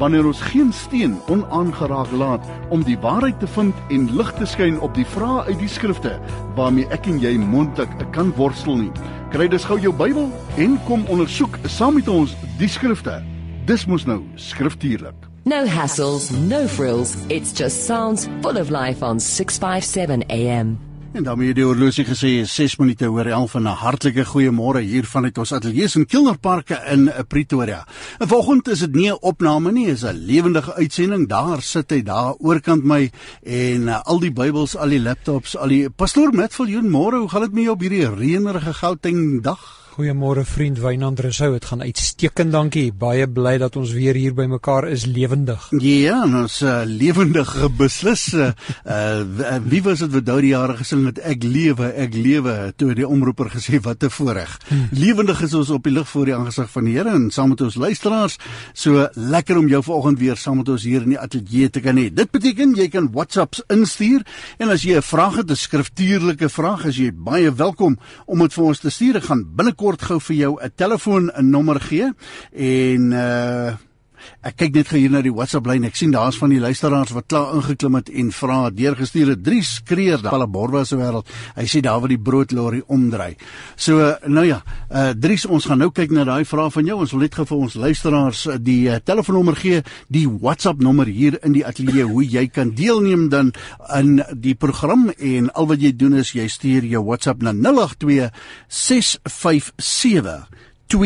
wanneer ons geen steen onaangeraak laat om die waarheid te vind en lig te skyn op die vrae uit die skrifte waarmee ek en jy mondelik kan worstel nie. Kry dus gou jou Bybel en kom ondersoek saam met ons die skrifte. Dis mos nou skriftuurlik. No hassles, no frills. It's just sounds full of life on 657 AM. En daarmee die horlosie gesê is 6 minute oor 11 en 'n hartlike goeiemôre hier vanuit ons ateljee in Kilnerparke in Pretoria. En vanoggend is dit nie 'n opname nie, is 'n lewendige uitsending. Daar sit hy daar oorkant my en uh, al die Bybels, al die laptops, al die Pastoor Matthew, môre, hoe gaan dit met jou op hierdie reënerige Gauteng dag? Goeiemôre vriend Wynand Resou, dit gaan uitstekend, dankie. Baie bly dat ons weer hier by mekaar is lewendig. Ja, ons uh, lewendig beslis. Uh, uh, wie was dit wat daai jare gesing het ek lewe, ek lewe toe die omroeper gesê wat 'n voorreg. Hmm. Lewendig is ons op die lig voor die aangesig van die Here en saam met ons luisteraars. So lekker om jou vanoggend weer saam met ons hier in die ateljee te kan hê. Dit beteken jy kan WhatsApps instuur en as jy 'n vraag het, 'n skriftuurlike vraag, is jy baie welkom om dit vir ons te stuur. Ek gaan binne kort gou vir jou 'n telefoonnommer gee en uh Ek kyk net hier na die WhatsApp lyn. Ek sien daar's van die luisteraars wat klaar ingeklim het en vra deurgestuur het. Dries Kreer daar. Hulle Borwa se wêreld. Hy sê daar waar die broodlorry omdry. So nou ja, uh Dries, ons gaan nou kyk na daai vraag van jou. Ons wil net gou vir ons luisteraars uh, die uh, telefoonnommer gee, die WhatsApp nommer hier in die ateljee hoe jy kan deelneem dan in die program en al wat jy doen is jy stuur jou WhatsApp na 082 657 0724572729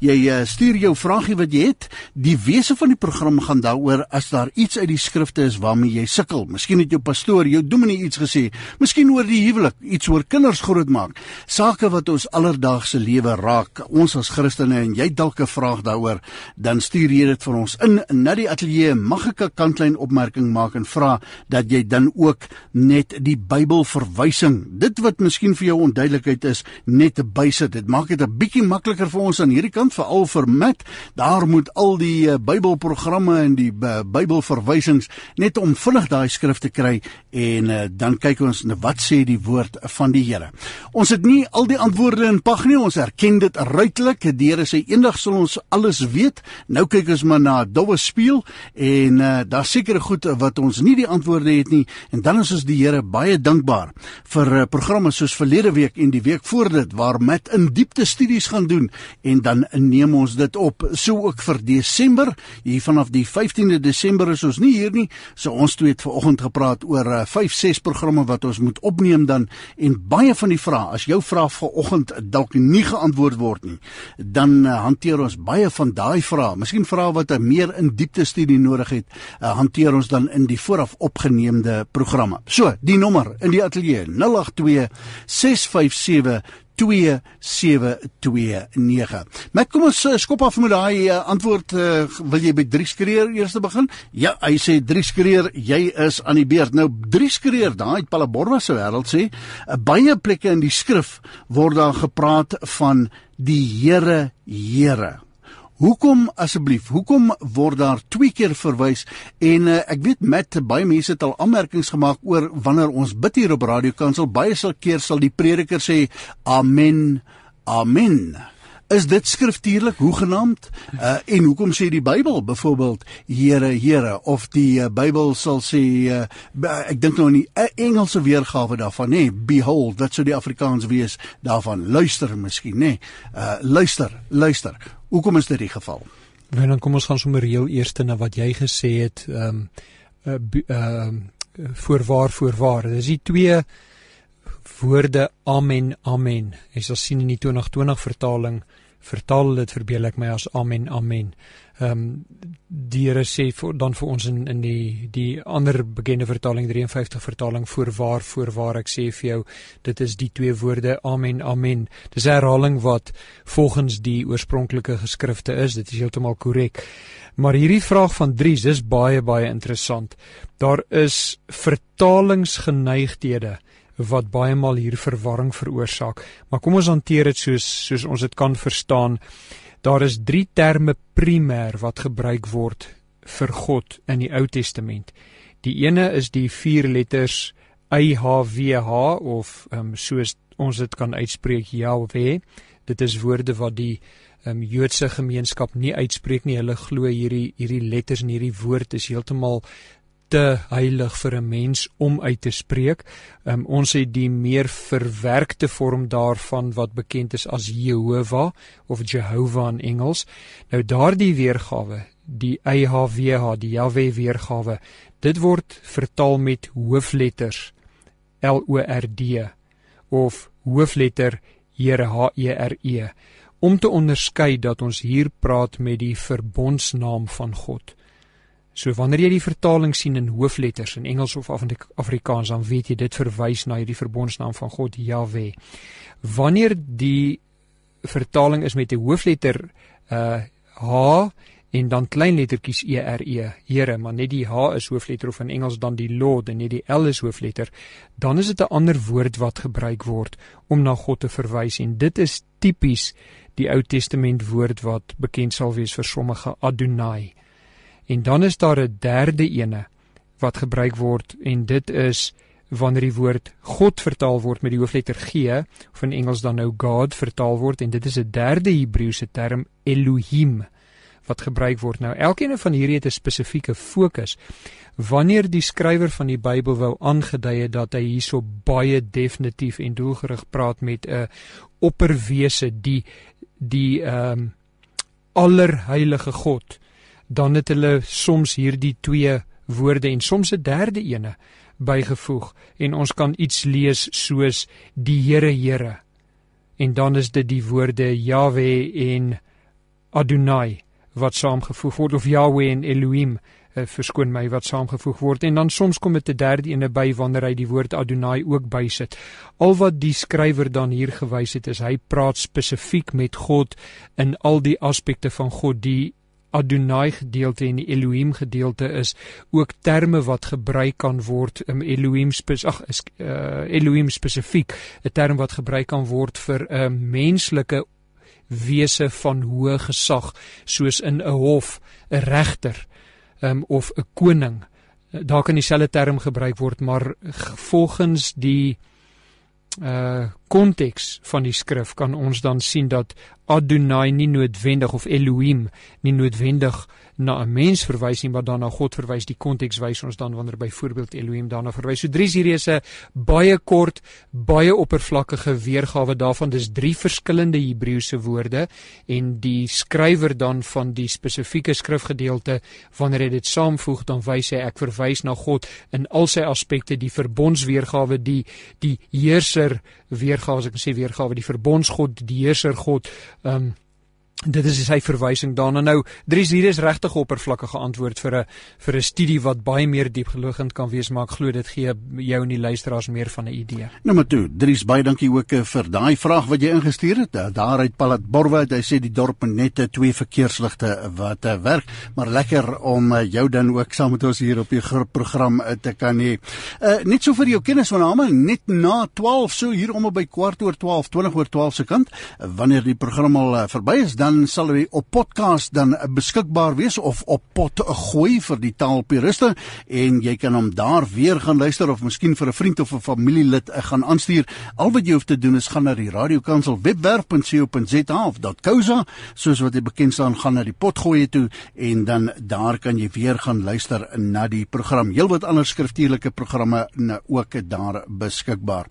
jy uh, stuur jou vragie wat jy het die wese van die program gaan daaroor as daar iets uit die skrifte is waarmee jy sukkel. Miskien het jou pastoor jou dominee iets gesê miskien oor die huwelik iets oor kinders grootmaak sake wat ons alledaagse lewe raak. Ons as Christene en jy dalk 'n vraag daaroor dan stuur jy dit vir ons in na die ateljee mag ek 'n kantlyn opmerking maak en vra dat jy dan ook net die Bybel verwysing. Dit wat miskien vir jou onduidelikheid is, net te bysit. Dit maak dit 'n bietjie makliker vir ons aan hierdie kant veral vir Mac. Daar moet al die uh, Bybelprogramme en die uh, Bybelverwysings net om vinnig daai skrif te kry en uh, dan kyk ons na wat sê die woord van die Here. Ons het nie al die antwoorde in pag nie. Ons erken dit ruitelik. Die Here sê eendag sal ons alles weet. Nou kyk ons maar na dowwe speel en uh, daar seker goed wat ons nie die antwoorde het nie en dan is ons die Here baie dankbaar vir uh, programme soos verlede week en die week voor dit waar met in diepte studies gaan doen en dan neem ons dit op so ook vir Desember. Hier vanaf die 15de Desember is ons nie hier nie so ons twee het vanoggend gepraat oor 5 uh, 6 programme wat ons moet opneem dan en baie van die vrae as jou vraag vanoggend dalk nie geantwoord word nie dan uh, hanteer ons baie van daai vrae. Miskien vrae wat 'n meer in diepte studie nodig het uh, hanteer ons dan in die vooraf opgeneemde programme. So die nommer in die ateljee 082 657 2729. Maar kom ons uh, skop af met daai uh, antwoord uh, wil jy by Dries Kreer eers begin? Ja, hy sê Dries Kreer, jy is aan die beurt. Nou Dries Kreer, daai Palaborwa se wêreld sê, uh, baie plekke in die skrif word daar gepraat van die Here, Here. Hoekom asseblief? Hoekom word daar twee keer verwys? En uh, ek weet met baie mense het al aanmerkings gemaak oor wanneer ons bid hier op Radio Kansel, baie sal keer sal die prediker sê amen. Amen. Is dit skriftuurlik hoegenaamd? Uh, en hoekom sê die Bybel byvoorbeeld Here, Here of die uh, Bybel sal sê uh, ek dink nou in die uh, Engelse weergawe daarvan nê, nee, behold, wat sou die Afrikaans wees daarvan? Luister miskien nê. Nee. Uh, luister, luister. Hoekom is dit die geval? Nou dan kom ons gaan sommer heel eers na wat jy gesê het ehm um, ehm uh, uh, voorwaar voorwaar. Dis die twee woorde amen amen. Jy sal sien in die 2020 vertaling vertaal dit verbeel ek my as amen amen. Ehm um, die Here sê vir, dan vir ons in in die die ander bekende vertaling 53 vertaling voorwaar voorwaar ek sê vir jou dit is die twee woorde amen amen. Dis 'n herhaling wat volgens die oorspronklike geskrifte is. Dit is heeltemal korrek. Maar hierdie vraag van Dries is baie baie interessant. Daar is vertalingsgeneigthede wat baie maal hier verwarring veroorsaak. Maar kom ons hanteer dit soos soos ons dit kan verstaan. Daar is 3 terme primêr wat gebruik word vir God in die Ou Testament. Die ene is die vier letters YHWH of um, soos ons dit kan uitspreek Yahweh. Dit is woorde wat die um, Joodse gemeenskap nie uitspreek nie. Hulle glo hierdie hierdie letters en hierdie woord is heeltemal te heilig vir 'n mens om uit te spreek. Um, ons het die meer verwerkte vorm daarvan wat bekend is as Jehovah of Jehovah in Engels. Nou daardie weergawe, die YHWH, die Yahweh weergawe, dit word vertaal met hoofletters L O R D of hoofletter Here H E R E om te onderskei dat ons hier praat met die verbondsnaam van God. So wanneer jy die vertaling sien in hoofletters in Engels of Afrikaans, dan weet jy dit verwys na hierdie verbondsnaam van God Jahwe. Wanneer die vertaling is met 'n hoofletter uh H en dan kleinlettertjies E R E, Here, maar net die H is hoofletter of in Engels dan die Lord en net die L is hoofletter, dan is dit 'n ander woord wat gebruik word om na God te verwys en dit is tipies die Ou Testament woord wat bekend sal wees vir sommige Adonai. En dan is daar 'n derde ene wat gebruik word en dit is wanneer die woord God vertaal word met die hoofletter G of in Engels dan nou God vertaal word en dit is 'n derde Hebreëse term Elohim wat gebruik word. Nou elkeen van hierdie het 'n spesifieke fokus. Wanneer die skrywer van die Bybel wou aangedui het dat hy hierso baie definitief en doelgerig praat met 'n opperwese die die ehm um, allerheilige God dan het hulle soms hierdie twee woorde en soms 'n derde ene bygevoeg en ons kan iets lees soos die Here Here en dan is dit die woorde Yahweh en Adonai wat saamgevoeg word of Yahweh en Elohim uh, verskoon my wat saamgevoeg word en dan soms kom dit 'n derde ene by wanneer hy die woord Adonai ook bysit. Al wat die skrywer dan hier gewys het is hy praat spesifiek met God in al die aspekte van God die Adonai gedeelte en die Elohim gedeelte is ook terme wat gebruik kan word um, Elohim spes ag is uh, Elohim spesifiek 'n term wat gebruik kan word vir 'n uh, menslike wese van hoë gesag soos in 'n hof 'n regter um, of 'n koning. Daar kan dieselfde term gebruik word maar volgens die uh konteks van die skrif kan ons dan sien dat Adonai nie noodwendig of Elohim nie noodwendig na 'n mens verwys nie, maar dan na God verwys. Die konteks wys ons dan wanneer byvoorbeeld Elohim daarna verwys. So drie hierdie is 'n baie kort, baie oppervlakkige weergawe daarvan. Dis drie verskillende Hebreëse woorde en die skrywer dan van die spesifieke skrifgedeelte wanneer hy dit saamvoeg, dan wys hy ek verwys na God in al sy aspekte, die verbondsweergawe, die die heerser weergawe, as ek sê weergawe, die verbondsgod, die heerser God. Ehm um, Dit is sy verwysing daarna. Nou, Dries hier is regtig oppervlakkige antwoord vir 'n vir 'n studie wat baie meer diepgeloggend kan wees, maar ek glo dit gee jou en die luisteraars meer van 'n idee. Nou maar toe, Dries, baie dankie ook eh, vir daai vraag wat jy ingestuur het. Eh, daar uit Palat Borwe, hy sê die dorp het net eh, twee verkeersligte wat werk, maar lekker om jou dan ook saam met ons hier op die program te kan hê. Uh net so vir jou kennis van name, net na 12 so hier om by kwart oor 12, 20 oor 12 se kant, wanneer die program al verby is, dan dan sal hy op podcast dan beskikbaar wees of op pot gooi vir die taalpuriste en jy kan hom daar weer gaan luister of miskien vir 'n vriend of 'n familielid eh, gaan aanstuur. Al wat jy hoef te doen is gaan na die Radio Kansel webwerf.co.za of .co.za soos wat jy bekend staan gaan na die pot gooi toe en dan daar kan jy weer gaan luister na die program. Heelwat ander skriftuurlike programme nou ook daar beskikbaar.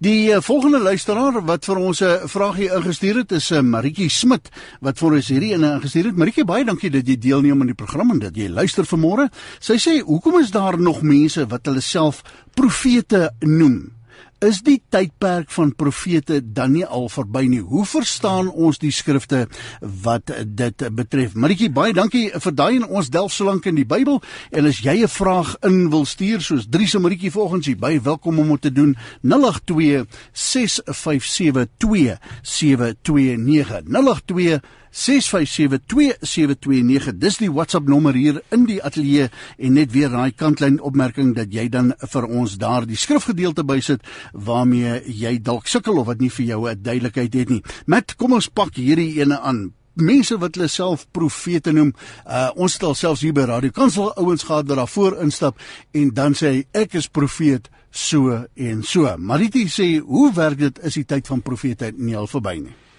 Die uh, volgende luisteraar wat vir ons 'n vraagie ingestuur het is uh, eh, Maritjie Smit wat vir ons hierdie ene ingestuur het. Maritjie, baie dankie dat jy deelneem aan die program en dat jy luister vanmôre. Sy sê, "Hoekom is daar nog mense wat hulle self profete noem?" Is die tydperk van profete dan nie al verby nie. Hoe verstaan ons die skrifte wat dit betref? Maritjie, baie dankie vir daai en ons delf so lank in die Bybel en as jy 'n vraag in wil stuur soos Drie se Maritjie volgens jy baie welkom om dit te doen 082 657 2729 082 06572729 dis die WhatsApp nommer hier in die ateljee en net weer daai kantlyn opmerking dat jy dan vir ons daar die skrifgedeelte bysit waarmee jy dalk sukkel of wat nie vir jou 'n duidelikheid het nie. Met kom ons pak hierdie ene aan. Mense wat hulle self profete noem, uh, ons het alselfs hier by Radio Kansel ouens gehad wat daarvoor instap en dan sê hy ek is profeet so en so. Maritie sê, hoe werk dit is die tyd van profete nie al verby nie?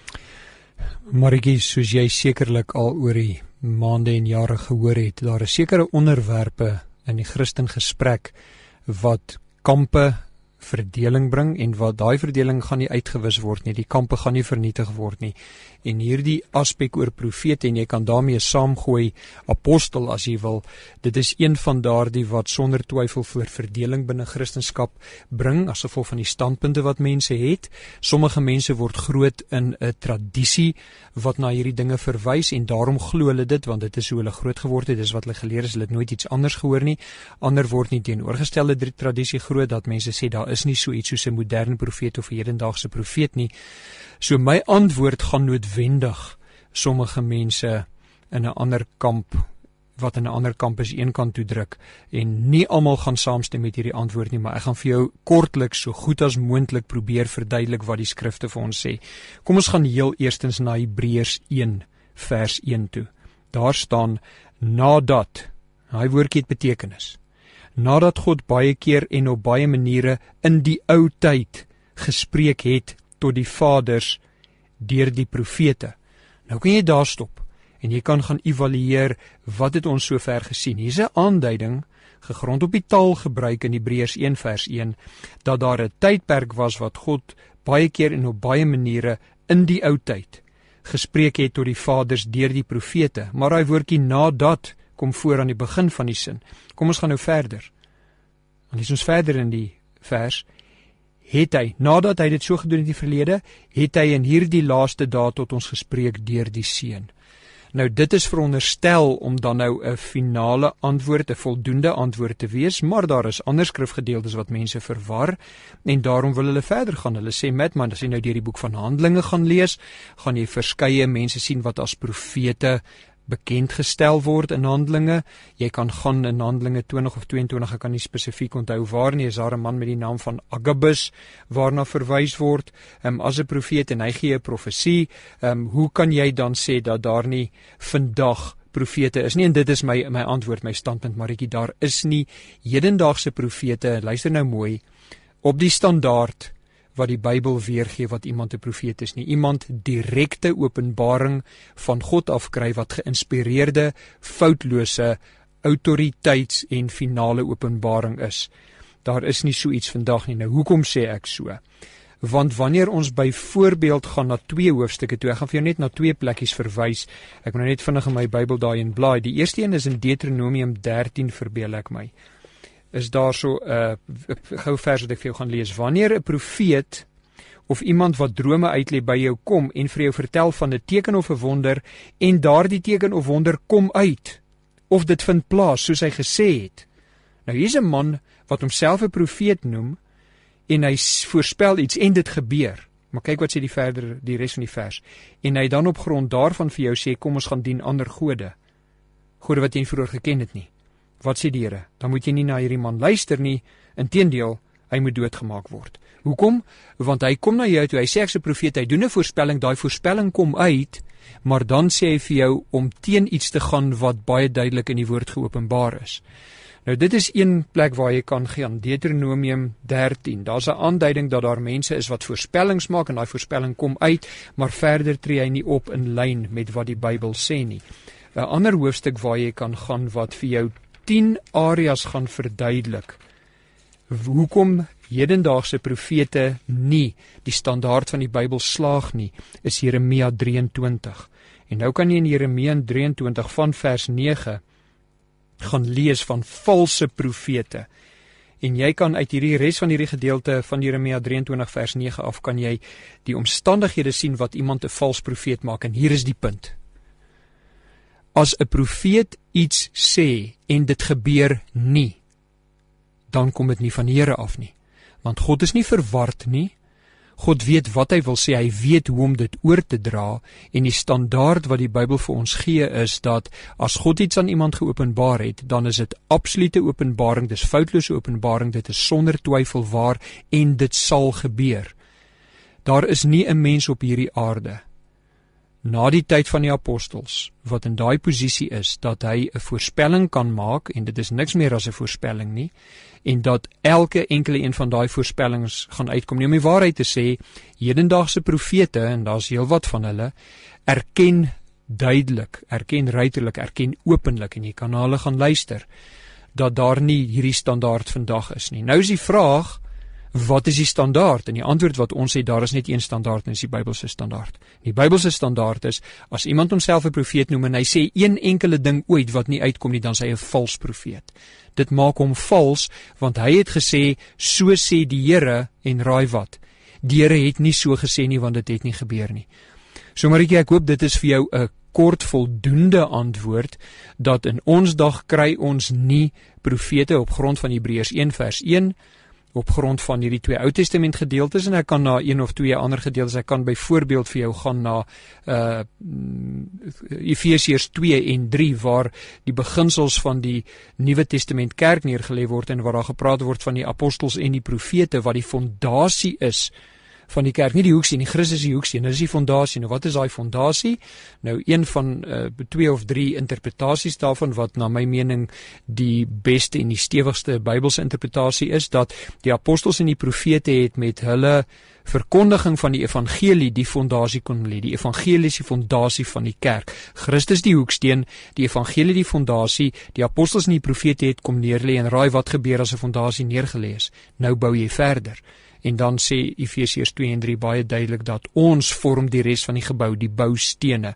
Maritjie, soos jy sekerlik al oor die maande en jare gehoor het, daar is sekere onderwerpe in die Christen gesprek wat kampe verdeling bring en wat daai verdeling gaan nie uitgewis word nie. Die kampe gaan nie vernietig word nie. En hierdie aspek oor profete en jy kan daarmee saamgooi apostel as jy wil. Dit is een van daardie wat sonder twyfel vir verdeling binne Christendom bring as gevolg van die standpunte wat mense het. Sommige mense word groot in 'n tradisie wat na hierdie dinge verwys en daarom glo hulle dit want dit is hoe hulle groot geword het. Dis wat hulle geleer het. Hulle het nooit iets anders gehoor nie. Ander word nie teenoorgestelde tradisie groot dat mense sê daar is nie so iets soos 'n moderne profeet of 'n hedendaagse profeet nie. So my antwoord gaan noodwendig sommige mense in 'n ander kamp wat in 'n ander kamp is een kant toe druk en nie almal gaan saamstem met hierdie antwoord nie, maar ek gaan vir jou kortliks so goed as moontlik probeer verduidelik wat die skrifte vir ons sê. Kom ons gaan heel eerstens na Hebreërs 1 vers 1 toe. Daar staan nadat. Daai woordjie het betekenis nadat God baie keer en op baie maniere in die ou tyd gespreek het tot die vaders deur die profete. Nou kan jy daar stop en jy kan gaan evalueer wat het ons sover gesien. Hier's 'n aanduiding gegrond op die taalgebruik in Hebreërs 1 vers 1 dat daar 'n tydperk was wat God baie keer en op baie maniere in die ou tyd gespreek het tot die vaders deur die profete. Maar daai woordjie nadat kom voor aan die begin van die sin. Kom ons gaan nou verder. Dan lees ons verder in die vers. Het hy nadat hy dit so gedoen het in die verlede, het hy in hierdie laaste dae tot ons gespreek deur die seun. Nou dit is veronderstel om dan nou 'n finale antwoord, 'n voldoende antwoord te wees, maar daar is ander skrifgedeeltes wat mense verwar en daarom wil hulle verder gaan. Hulle sê met man, as jy nou deur die boek van Handelinge gaan lees, gaan jy verskeie mense sien wat as profete bekend gestel word in Handelinge. Jy kan gaan in Handelinge 20 of 22, ek kan nie spesifiek onthou waar nie, is daar 'n man met die naam van Agabus waarna verwys word um, as 'n profeet en hy gee 'n profesie. Ehm um, hoe kan jy dan sê dat daar nie vandag profete is nie en dit is my my antwoord my standpunt Maritjie daar is nie hedendaagse profete luister nou mooi op die standaard wat die Bybel weergee wat iemand 'n profeet is nie. Iemand direkte openbaring van God afkry wat geïnspireerde, foutlose autoriteits en finale openbaring is. Daar is nie so iets vandag nie. Nou hoekom sê ek so? Want wanneer ons byvoorbeeld gaan na twee hoofstukke toe, ek gaan vir jou net na twee plekkies verwys. Ek moet nou net vinnig in my Bybel daai in blaai. Die eerste een is in Deuteronomium 13 verbeel ek my is daar so 'n uh, gou vers wat ek vir jou gaan lees. Wanneer 'n profeet of iemand wat drome uitlê by jou kom en vir jou vertel van 'n teken of 'n wonder en daardie teken of wonder kom uit of dit vind plaas soos hy gesê het. Nou hier's 'n man wat homself 'n profeet noem en hy voorspel iets en dit gebeur. Maar kyk wat sê die verder die res van die vers. En hy dan op grond daarvan vir jou sê kom ons gaan dien ander gode. Gode wat jy nie vroeër geken het nie. Wat sê die Here? Dan moet jy nie na hierdie man luister nie. Inteendeel, hy moet doodgemaak word. Hoekom? Want hy kom na jou toe. Hy sê ek's 'n profeet. Hy doen 'n voorspelling. Daai voorspelling kom uit, maar dan sê hy vir jou om teen iets te gaan wat baie duidelik in die woord geopenbaar is. Nou dit is een plek waar jy kan gaan, Deuteronomium 13. Daar's 'n aanduiding dat daar mense is wat voorspellings maak en daai voorspelling kom uit, maar verder tree hy nie op in lyn met wat die Bybel sê nie. 'n Ander hoofstuk waar jy kan gaan wat vir jou 10 areas gaan verduidelik hoekom hedendaagse profete nie die standaard van die Bybel slaag nie is Jeremia 23 en nou kan jy in Jeremia 23 van vers 9 gaan lees van valse profete. En jy kan uit hierdie res van hierdie gedeelte van Jeremia 23 vers 9 af kan jy die omstandighede sien wat iemand 'n vals profeet maak. En hier is die punt. As 'n profeet iets sê en dit gebeur nie, dan kom dit nie van die Here af nie. Want God is nie verward nie. God weet wat hy wil sê, hy weet hoe om dit oor te dra en die standaard wat die Bybel vir ons gee is dat as God iets aan iemand geopenbaar het, dan is dit absolute openbaring, dis foutlose openbaring, dit is sonder twyfel waar en dit sal gebeur. Daar is nie 'n mens op hierdie aarde na die tyd van die apostels wat in daai posisie is dat hy 'n voorspelling kan maak en dit is niks meer as 'n voorspelling nie en dat elke enkele een van daai voorspellings gaan uitkom. Nie om die waarheid te sê, hedendaagse profete en daar's heelwat van hulle erken duidelik, erken ruiterlik, erken openlik en jy kan na hulle gaan luister dat daar nie hierdie standaard vandag is nie. Nou is die vraag, wat is die standaard? En die antwoord wat ons het, daar is net een standaard en dis die Bybelse standaard. Die Bybelse standaard is as iemand homself 'n profeet noem en hy sê een enkele ding ooit wat nie uitkom nie, dan sê hy 'n vals profeet. Dit maak hom vals want hy het gesê so sê die Here en raai wat? Die Here het nie so gesê nie want dit het nie gebeur nie. So Maritjie, ek hoop dit is vir jou 'n kort voldoende antwoord dat in ons dag kry ons nie profete op grond van Hebreërs 1 vers 1 op grond van hierdie twee Ou Testament gedeeltes en ek kan na een of twee ander gedeeltes ek kan byvoorbeeld vir jou gaan na uh Efesiërs 2 en 3 waar die beginsels van die Nuwe Testament kerk neergelê word en waar daar gepraat word van die apostels en die profete wat die fondasie is van die kerk, nie die hoeksteen nie, Christus is die hoeksteen. Dit is die fondasie. Nou wat is daai fondasie? Nou een van uh twee of drie interpretasies daarvan wat na my mening die beste en die stewigste Bybelse interpretasie is dat die apostels en die profete het met hulle verkondiging van die evangelie die fondasie kon lê, die evangeliese fondasie van die kerk. Christus die hoeksteen, die evangelie die fondasie, die apostels en die profete het kom neerlê en raai wat gebeur as 'n fondasie neergelê is. Nou bou jy verder. En dan sê Efesiërs 2 en 3 baie duidelik dat ons vorm die res van die gebou, die boustene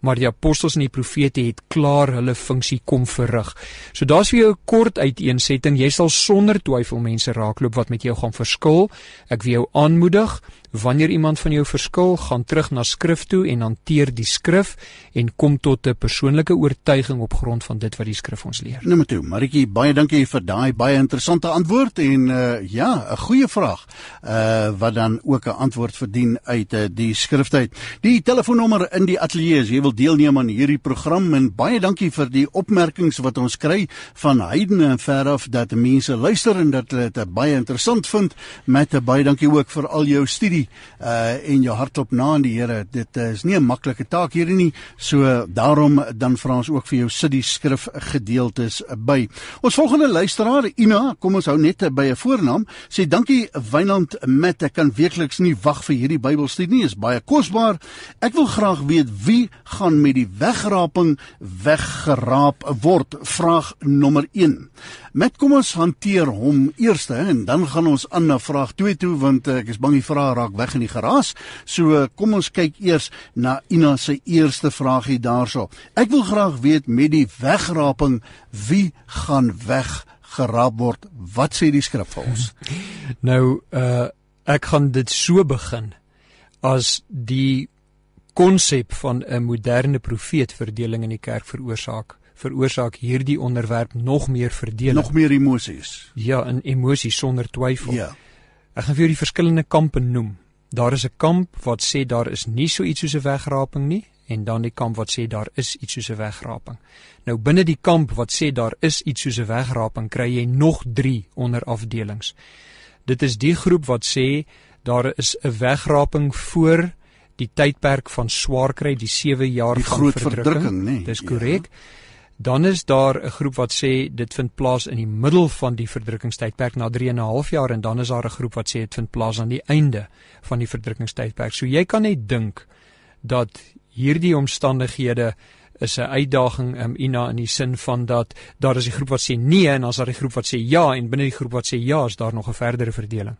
maar die apostels en die profete het klaar hulle funksie kom verrig. So daar's vir jou 'n kort uiteensetting. Jy sal sonder twyfel mense raakloop wat met jou gaan verskil. Ek wil jou aanmoedig, wanneer iemand van jou verskil, gaan terug na skrif toe en hanteer die skrif en kom tot 'n persoonlike oortuiging op grond van dit wat die skrif ons leer. Nommer 2. Maritjie, baie dankie vir daai baie interessante antwoord en uh ja, 'n goeie vraag. Uh wat dan ook 'n antwoord verdien uit uh, die skriftyd. Die telefoonnommer in die ateljee is jy wil deelneem aan hierdie program en baie dankie vir die opmerkings wat ons kry van heidene en veraf dat mense luister en dat hulle dit baie interessant vind. Met 'n baie dankie ook vir al jou studie studie uh en jou hartklop na aan die Here. Dit is nie 'n maklike taak hierdie nie. So daarom dan vra ons ook vir jou sit die skrif gedeeltes by. Ons volgende luisteraar Ina, kom ons hou net by 'n voornaam. Sê dankie Wynand met ek kan werkliks nie wag vir hierdie Bybelstudie nie. Is baie kosbaar. Ek wil graag weet wie gaan met die wegraping weggeraap word. Vraag nommer 1. Met kom ons hanteer hom eers en dan gaan ons aan na vraag 2 toe want ek is bang die vraag raak weg in die geraas. So kom ons kyk eers na Ina se eerste vraagie daarso. Ek wil graag weet met die wegraping wie gaan weg geraap word? Wat sê die skrif vir ons? Nou uh ek gaan dit so begin as die konsep van 'n moderne profeet verdeling in die kerk veroorsaak veroorsaak hierdie onderwerp nog meer verdeling. Nog meer emosies. Ja, in emosies sonder twyfel. Ja. Ek gaan vir jou die verskillende kampe noem. Daar is 'n kamp wat sê daar is nie so iets soos 'n wegraping nie en dan die kamp wat sê daar is iets soos 'n wegraping. Nou binne die kamp wat sê daar is iets soos 'n wegraping, kry jy nog 3 onderafdelings. Dit is die groep wat sê daar is 'n wegraping voor die tydperk van swaar kry, die 7 jaar die van groot verdrukking. verdrukking, nee. Dis korrek. Ja. Dan is daar 'n groep wat sê dit vind plaas in die middel van die verdrukkingstydperk na 3 en 'n half jaar en dan is daar 'n groep wat sê dit vind plaas aan die einde van die verdrukkingstydperk. So jy kan net dink dat hierdie omstandighede is 'n uitdaging um, Ina in die sin van dat daar is 'n groep wat sê nee en dan is daar 'n groep wat sê ja en binne die groep wat sê ja is daar nog 'n verdere verdeling.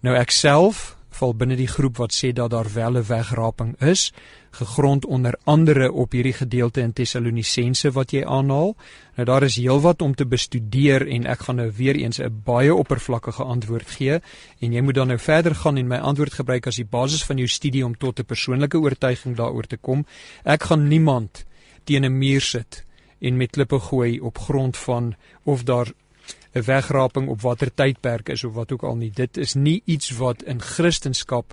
Nou ek self val binne die groep wat sê dat daar wel 'n wegraping is, gegrond onder andere op hierdie gedeelte in Tessalonisense wat jy aanhaal. Nou daar is heelwat om te bestudeer en ek gaan nou weer eens 'n baie oppervlakkige antwoord gee en jy moet dan nou verder gaan en my antwoord gebruik as die basis van jou studie om tot 'n persoonlike oortuiging daaroor te kom. Ek gaan niemand teen 'n muur sit en met klippe gooi op grond van of daar 'n wegraping op watter tydperk is of wat ook al nie. Dit is nie iets wat in Christendom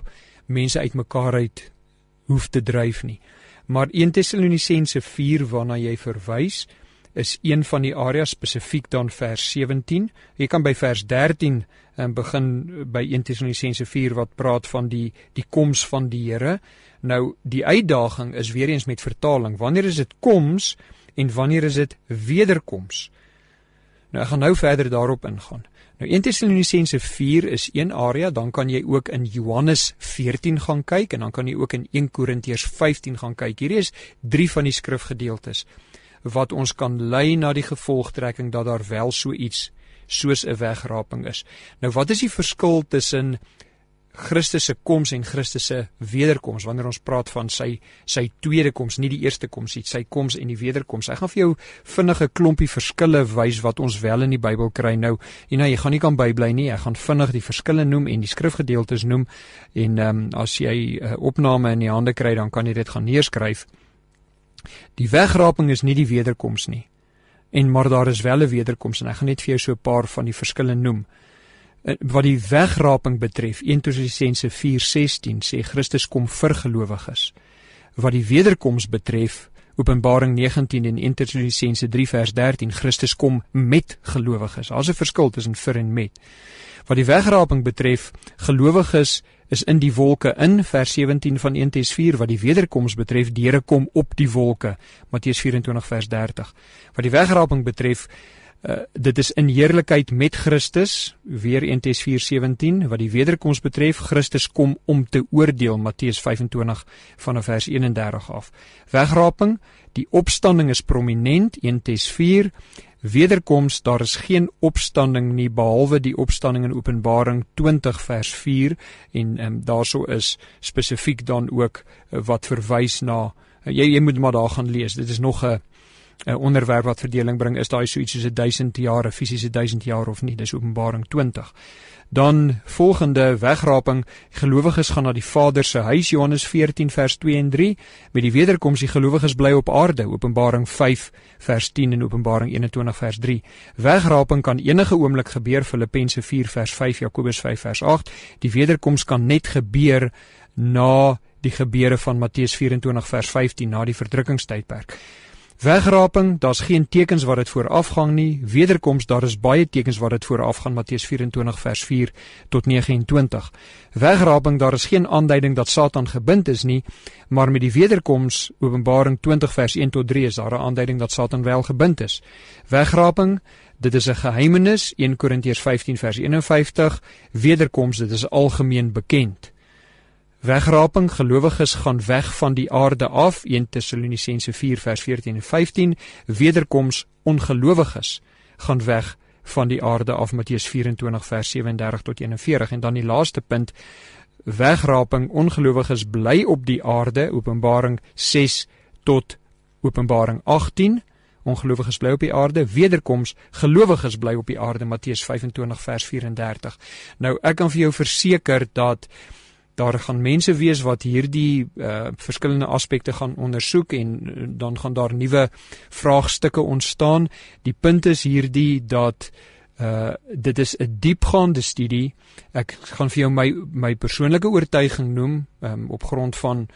mense uitmekaar uit hoef te dryf nie. Maar 1 Tessalonisense 4 waarna jy verwys is een van die areas spesifiek dan vers 17. Jy kan by vers 13 en begin by 1 Tessalonisense 4 wat praat van die die koms van die Here. Nou die uitdaging is weer eens met vertaling. Wanneer is dit koms en wanneer is dit wederkoms? Nou ek gaan nou verder daarop ingaan. Nou 1 Tessalonisense 4 is een area, dan kan jy ook in Johannes 14 gaan kyk en dan kan jy ook in 1 Korintiërs 15 gaan kyk. Hierdie is drie van die skrifgedeeltes wat ons kan lei na die gevolgtrekking dat daar wel so iets soos 'n wegraping is. Nou wat is die verskil tussen Christus se koms en Christus se wederkoms wanneer ons praat van sy sy tweede koms, nie die eerste koms nie, sy koms en die wederkoms. Ek gaan vir jou vinnige klompie verskille wys wat ons wel in die Bybel kry. Nou, en nou jy gaan nie kan bybly nie. Ek gaan vinnig die verskille noem en die skrifgedeeltes noem en ehm um, as jy 'n uh, opname in die hande kry, dan kan jy dit gaan neerskryf. Die wegraping is nie die wederkoms nie. En maar daar is wel 'n wederkoms en ek gaan net vir jou so 'n paar van die verskille noem. Eh, wat die wegraping betref 1 Tessalonisense 4:16 sê Christus kom vir gelowiges. Wat die wederkoms betref Openbaring 19 en 1 Tessalonisense 3 vers 13 Christus kom met gelowiges. Daar's 'n verskil tussen vir en met. Wat die wegraping betref, gelowiges is in die wolke in vers 17 van 1 Tes 4 wat die wederkoms betref, die Here kom op die wolke. Matteus 24 vers 30. Wat die wegraping betref, Uh, dit is in heerlikheid met Christus weer 1 Tes 4:17 wat die wederkoms betref Christus kom om te oordeel Matteus 25 vanaf vers 31 af. Wegraping, die opstanding is prominent 1 Tes 4 wederkoms daar is geen opstanding nie behalwe die opstanding in Openbaring 20 vers 4 en um, daarso is spesifiek dan ook uh, wat verwys na uh, jy jy moet maar daar gaan lees dit is nog 'n 'n onderwerp wat verdeling bring is daai so iets soos 'n 1000 jaar, 'n fisiese 1000 jaar of nie, dis Openbaring 20. Dan volgende wegraping, gelowiges gaan na die Vader se huis Johannes 14 vers 2 en 3, met die wederkoms die gelowiges bly op aarde Openbaring 5 vers 10 en Openbaring 21 vers 3. Wegraping kan enige oomblik gebeur Filippense 4 vers 5 Jakobus 5 vers 8. Die wederkoms kan net gebeur na die gebeure van Matteus 24 vers 15 na die verdrukkingstydperk. Wegraping, daar's geen tekens wat dit voorafgang nie. Wederkoms, daar is baie tekens wat dit voorafgaan. Matteus 24 vers 4 tot 29. Wegraping, daar is geen aanduiding dat Satan gebind is nie, maar met die wederkoms, Openbaring 20 vers 1 tot 3 is daar 'n aanduiding dat Satan wel gebind is. Wegraping, dit is 'n geheimenis, 1 Korintiërs 15 vers 51. Wederkoms, dit is algemeen bekend. Wegraping gelowiges gaan weg van die aarde af 1 Tessalonisense 4 vers 14 en 15 wederkoms ongelowiges gaan weg van die aarde af Matteus 24 vers 37 tot 41 en dan die laaste punt. Wegraping ongelowiges bly op die aarde Openbaring 6 tot Openbaring 18 ongelowiges bly op die aarde. Wederkoms gelowiges bly op die aarde Matteus 25 vers 34 nou ek kan vir jou verseker dat daar gaan mense wees wat hierdie uh, verskillende aspekte gaan ondersoek en uh, dan gaan daar nuwe vraagstukke ontstaan. Die punt is hierdie dat uh dit is 'n diepgaande studie. Ek gaan vir jou my my persoonlike oortuiging noem um, op grond van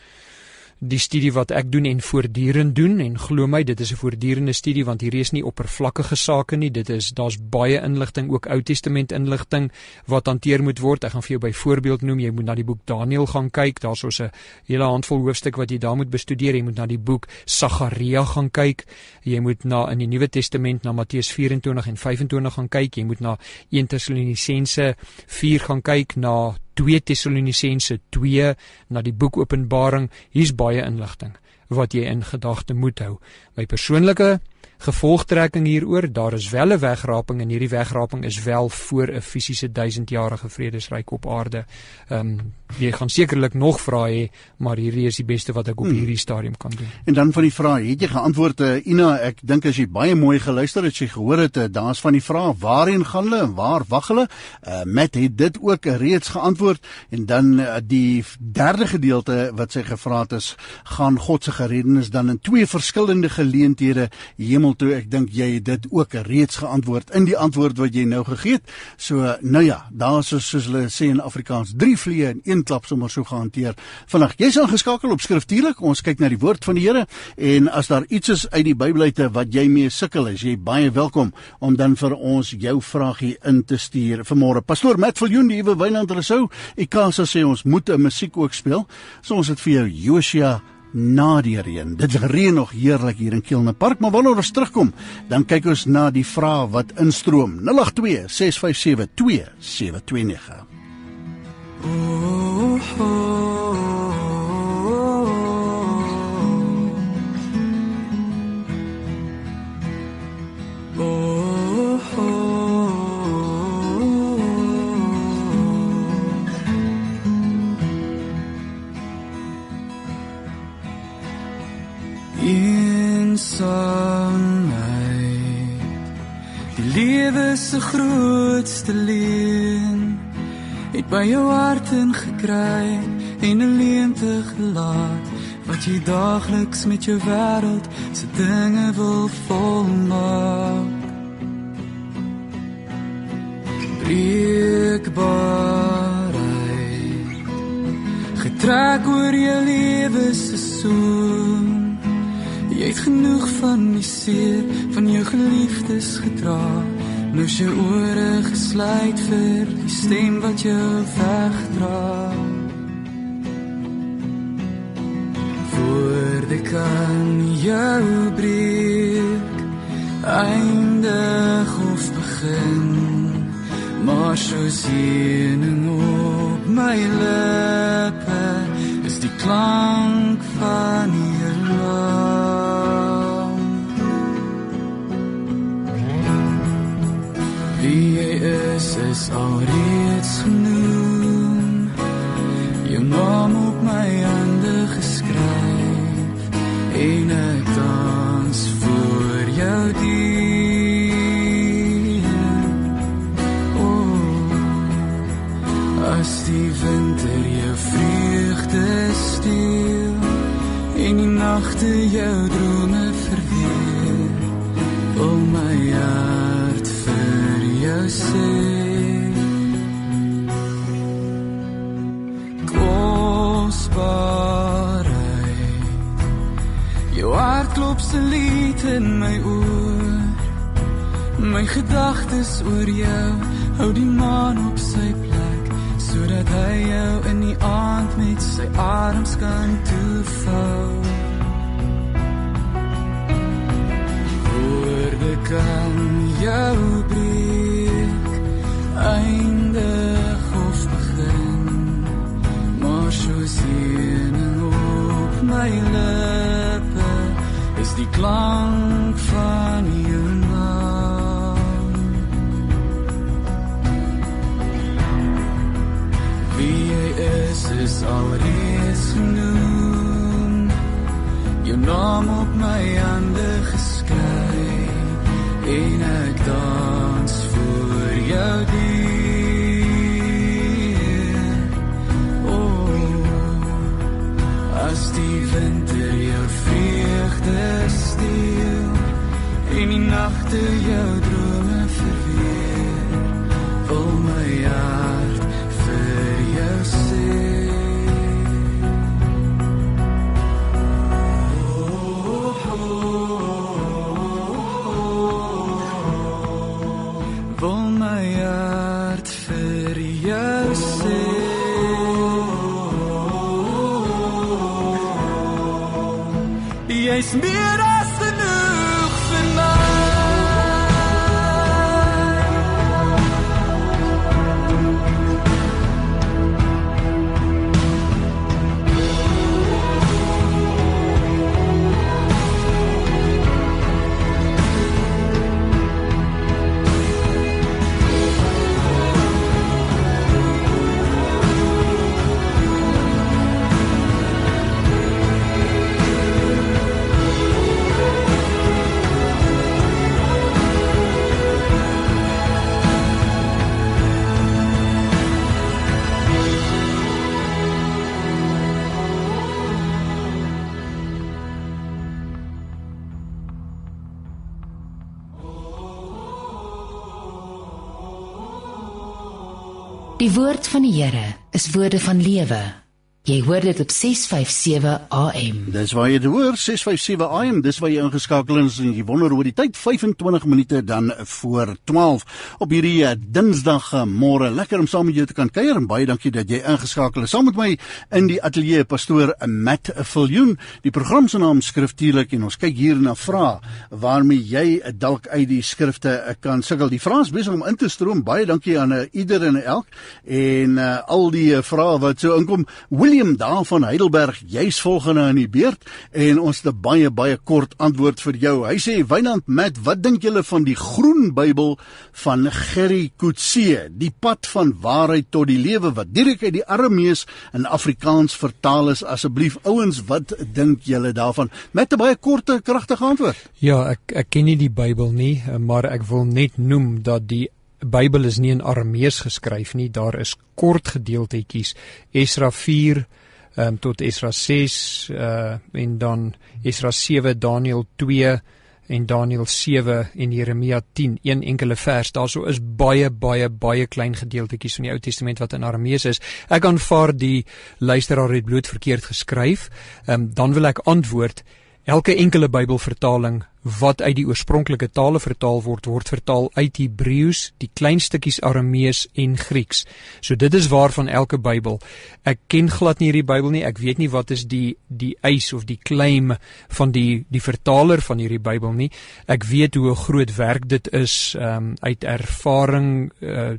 die studie wat ek doen en voortdurend doen en glo my dit is 'n voortdurende studie want hierdie is nie oppervlakkige sake nie dit is daar's baie inligting ook Ou Testament inligting wat hanteer moet word. Ek gaan vir jou byvoorbeeld noem jy moet na die boek Daniël gaan kyk daar's ons 'n hele handvol hoofstuk wat jy daar moet bestudeer jy moet na die boek Sagaria gaan kyk jy moet na in die Nuwe Testament na Matteus 24 en 25 gaan kyk jy moet na 1 Tessalonisense 4 gaan kyk na 2 Tessalonisense 2 na die boek Openbaring. Hier's baie inligting wat jy in gedagte moet hou. My persoonlike gevolgtrekking hieroor. Daar is wel 'n wegraping en hierdie wegraping is wel voor 'n fisiese duisendjarige vredesryk op aarde. Ehm um, jy gaan sekerlik nog vra hê, maar hierdie is die beste wat ek op hmm. hierdie stadium kan doen. En dan van die vrae, het jy geantwoord uh, Ina, ek dink as jy baie mooi geluister het, jy gehoor het, uh, daar's van die vrae, waarheen gaan hulle en waar wag hulle? Uh, Matt het dit ook reeds geantwoord en dan uh, die derde gedeelte wat sy gevra het is, gaan God se gereddenis dan in twee verskillende geleenthede hemel toe. Ek dink jy het dit ook reeds geantwoord in die antwoord wat jy nou gegee het. So nou ja, daar is soos hulle sê in Afrikaans, drie vliee in een klap sommer so gehanteer. Vandag jy's aangeskakel op skriftuurlik. Ons kyk na die woord van die Here en as daar iets is uit die Bybel uit wat jy mee sukkel, is jy baie welkom om dan vir ons jou vragie in te stuur. Vanmôre Pastoor Matt Viljoen die Ewe Wynand Rousseau, ek kan sê ons moet 'n musiek ook speel. So ons het vir jou Josia na die reën. Dit reën nog heerlik hier in Kielne Park, maar wanneer ons terugkom, dan kyk ons na die vrae wat instroom. 082 657 2729. Oh, oh, oh, lewe se grootste leen het by jou hart ingekry en 'n leemte gelaat wat jy daagliks met jou wêreld se dinge wil volmaak. Breekbaarheid getrek oor jou lewe se soen jy het genoeg van die seer van jou geliefdes gedra Nou sy ore gesluit vir die stem wat jou wegdra. Woorde kan jou breek, eindig of begin. Maar so sien op my lippe is die klank van jou is is alreeds genoem. Jou naam op my hande geskryf en ek dans voor jou die. Oh, as die winter jou vreugde steel en die nagte jou in my oor. My gedagtes oor jou hou die maan op sy plek sodat hy jou in die aand met sy arms kan toevou. Woorde kan jou breek eindig of begin maar so sien op my lippe die klank van jou naam. Wie jy is is alreeds genoem. Jou naam op my hande geskryf en ek dans vir jou die en die Die woord van die Here is woorde van lewe. Jy hoor dit op 657 AM. Dis waar jy dit hoor 657 AM, dis waar jy ingeskakel is en jy wonder oor die tyd 25 minute dan voor 12 op hierdie uh, Dinsdag uh, môre. Lekker om saam met jou te kan kuier en baie dankie dat jy ingeskakel is. Saam met my in die ateljee pastoor Matt Viljoen. Die program se naam skriftuurlik en ons kyk hier na vrae waarmee jy uh, dalk uit die skrifte kan sukkel. Die vrae is besig om in te stroom. Baie dankie aan uh, ieder en elk en uh, al die uh, vrae wat so inkom. Wil William daar van Heidelberg, jy's volgende in die beurt en ons het 'n baie baie kort antwoord vir jou. Hy sê Wynand Matt, wat dink julle van die Groen Bybel van Gerry Coetzee, die pad van waarheid tot die lewe wat direk uit die Aramees in Afrikaans vertaal is? Asseblief ouens, wat dink julle daarvan? Met 'n baie korte kragtige antwoord. Ja, ek ek ken nie die Bybel nie, maar ek wil net noem dat die Bybel is nie in Aramees geskryf nie. Daar is kort gedeeltetjies. Esra 4 um, ehm, tot Esra 6 uh en dan Esra 7, Daniël 2 en Daniël 7 en Jeremia 10 een enkele vers. Daarso is baie baie baie klein gedeeltetjies van die Ou Testament wat in Aramees is. Ek aanvaar die luisteraar het bloot verkeerd geskryf. Um, dan wil ek antwoord. Elke enkele Bybelvertaling wat uit die oorspronklike tale vertaal word word vertaal uit Hebreëus, die klein stukkies Aramees en Grieks. So dit is waarvan elke Bybel. Ek ken glad nie hierdie Bybel nie. Ek weet nie wat is die die eis of die claim van die die vertaler van hierdie Bybel nie. Ek weet hoe 'n groot werk dit is um uit ervaring uh,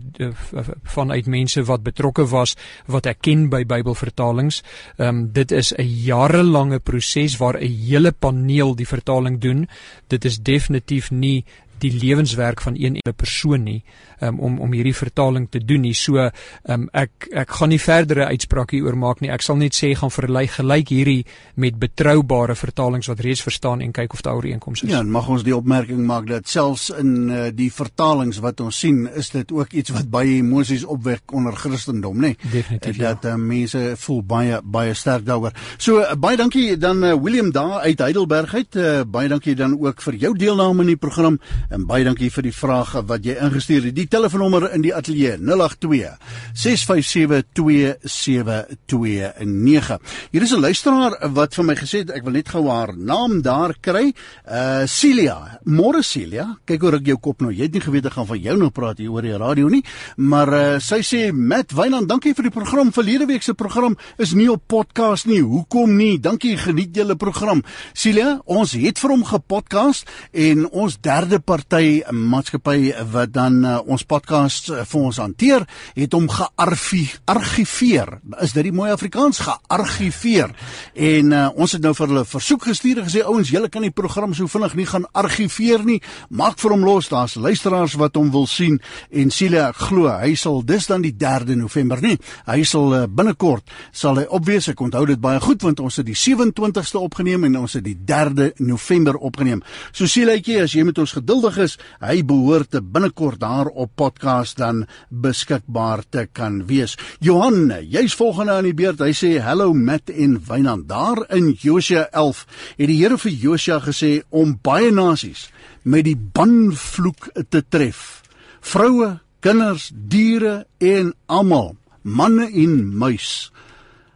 vanuit mense wat betrokke was wat ek ken by Bybelvertalings. Um dit is 'n jarelange proses waar 'n hele paneel die vertaling doen dit is definitief nie die lewenswerk van een enkele persoon nie um, om om hierdie vertaling te doen nie. So um, ek ek gaan nie verdere uitsprake hieroor maak nie. Ek sal net sê gaan vergelyk gelyk hierdie met betroubare vertalings wat reeds verstaan en kyk of daar ooreenkomste is. Ja, mag ons die opmerking maak dat selfs in uh, die vertalings wat ons sien, is dit ook iets wat baie emosies opwek onder Christendom, nê? Definitief. Dat uh, mense voel baie baie sterk daaroor. So uh, baie dankie dan uh, William daar uit Heidelberg uit. Uh, baie dankie dan ook vir jou deelname in die program. En baie dankie vir die vrae wat jy ingestuur het. Die telefoonnommer in die ateljee 082 657 2729. Hier is 'n luisteraar wat vir my gesê het ek wil net gou haar naam daar kry. Uh Celia. Môre Celia. Kyk hoe ek jou kop nou. Jy het nie geweet ek gaan van jou nou praat hier oor die radio nie, maar uh sy sê Matt Wynand, dankie vir die program. Verlede week se program is nie op podcast nie. Hoekom nie? Dankie, geniet julle program. Celia, ons het vir hom gepodcast en ons derde party maatskappy wat dan uh, ons podcast uh, vir ons hanteer, het hom geargiveer. Is dit die mooi Afrikaans geargiveer? En uh, ons het nou vir hulle versoek gestuur en gesê ouens, julle kan die program so vinnig nie gaan argiveer nie. Maak vir hom los. Daar's luisteraars wat hom wil sien en Celia glo hy sal dis dan die 3de November nie. Hy sal uh, binnekort sal hy opwees. Ek onthou dit baie goed want ons het die 27ste opgeneem en ons het die 3de November opgeneem. So Celiaetjie, as jy met ons geduldig is, hy behoort te binnekort daar op podcast dan beskikbaar te kan wees. Johan, jy's volgende aan die beurt. Hy sê hallo Matt en Wynand. Daar in Josua 11 het die Here vir Josua gesê om baie nasies met die banvloek te tref. Vroue, kinders, diere en almal, manne en muise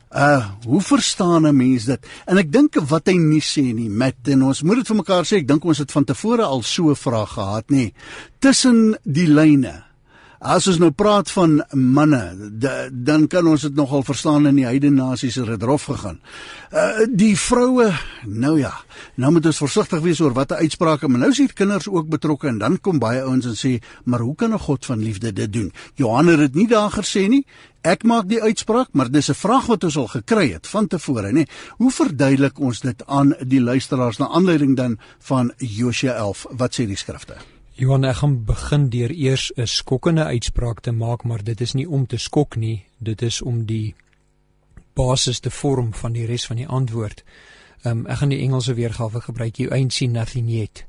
Uh, hoe verstaan 'n mens dit? En ek dink wat hy nie sê nie, met en ons moet dit vir mekaar sê, ek dink ons het van tevore al so 'n vraag gehad, nê. Tussen die lyne. As ons nou praat van manne, de, dan kan ons dit nogal verstaan in die heidene nasies het dit rof gegaan. Uh die vroue, nou ja, nou moet ons versigtig wees oor watter uitsprake, maar nou is hier kinders ook betrokke en dan kom baie ouens en sê, "Maar hoe kan 'n God van liefde dit doen?" Johan het dit nie daar gesê nie. Ek maak die uitspraak, maar dis 'n vraag wat ons al gekry het van tevore, nê. Hoe verduidelik ons dit aan die luisteraars na aanleiding dan van Josua 11? Wat sê die skrifte? Johan, ek gaan begin deur eers 'n skokkende uitspraak te maak, maar dit is nie om te skok nie, dit is om die basis te vorm van die res van die antwoord. Um, ek gaan die Engelse weergawe gebruik. You ain't seen nothing yet.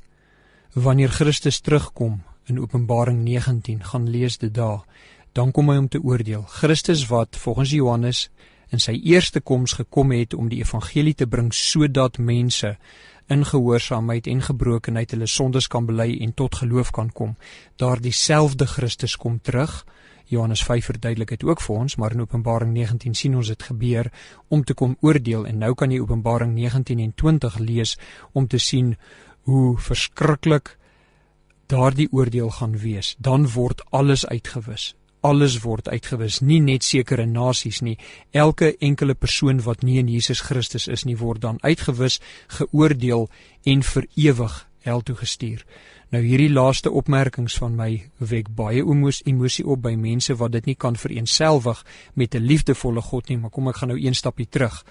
Wanneer Christus terugkom in Openbaring 19, gaan lees dit daar dan kom hy om te oordeel. Christus wat volgens Johannes in sy eerste koms gekom het om die evangelie te bring sodat mense in gehoorsaamheid en gebrokenheid hulle sondes kan bely en tot geloof kan kom. Daardie selfde Christus kom terug Johannes 5 verduidelik dit ook vir ons, maar in Openbaring 19 sien ons dit gebeur om te kom oordeel en nou kan jy Openbaring 19 en 20 lees om te sien hoe verskriklik daardie oordeel gaan wees. Dan word alles uitgewis alles word uitgewis, nie net sekere nasies nie. Elke enkele persoon wat nie in Jesus Christus is nie, word dan uitgewis, geoordeel en vir ewig hel toe gestuur. Nou hierdie laaste opmerkings van my wek baie emosie op by mense wat dit nie kan vereenselwig met 'n liefdevolle God nie, maar kom ek gaan nou een stapie terug.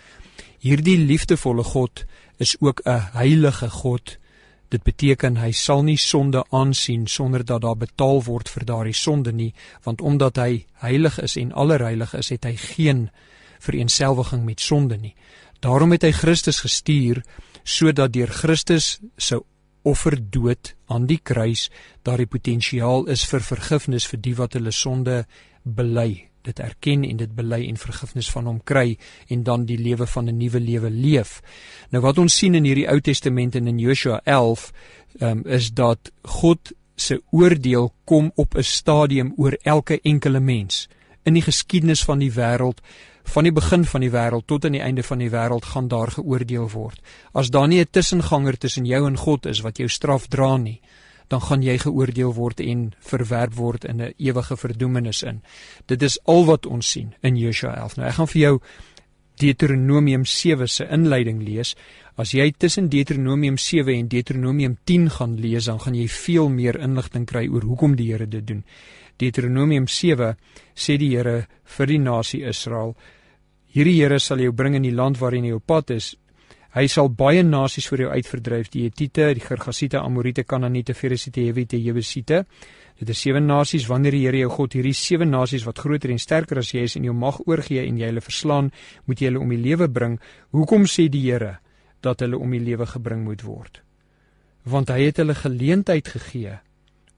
Hierdie liefdevolle God is ook 'n heilige God Dit beteken hy sal nie sonde aansien sonder dat daar betaal word vir daardie sonde nie, want omdat hy heilig is en allerheilig is, het hy geen vereenselwiging met sonde nie. Daarom het hy Christus gestuur sodat deur Christus se offer dood aan die kruis daar die potensiaal is vir vergifnis vir die wat hulle sonde bely dit erken en dit bely en vergifnis van hom kry en dan die lewe van 'n nuwe lewe leef. Nou wat ons sien in hierdie Ou Testament en in Joshua 11 um, is dat God se oordeel kom op 'n stadium oor elke enkele mens. In die geskiedenis van die wêreld, van die begin van die wêreld tot aan die einde van die wêreld gaan daar geoordeel word. As daar nie 'n tussenganger tussen jou en God is wat jou straf dra nie, dan gaan jy geoordeel word en verwerp word in 'n ewige verdoemenis in. Dit is al wat ons sien in Josua 11. Nou ek gaan vir jou Deuteronomium 7 se inleiding lees. As jy tussen Deuteronomium 7 en Deuteronomium 10 gaan lees, dan gaan jy veel meer inligting kry oor hoekom die Here dit doen. Deuteronomium 7 sê die Here vir die nasie Israel: Hierdie Here sal jou bring in die land waarin jy op pad is Hy sal baie nasies voor jou uitverdryf: die Hittite, die Gergasiete, Amorite, Kanaaniete, Ferisite, Hewite, Jebusite. Dit is sewe nasies wanneer die Here jou God hierdie sewe nasies wat groter en sterker as jy is en jou mag oorgee en jy hulle verslaan, moet jy hulle om die lewe bring. Hoekom sê die Here dat hulle om die lewe gebring moet word? Want hy het hulle geleentheid gegee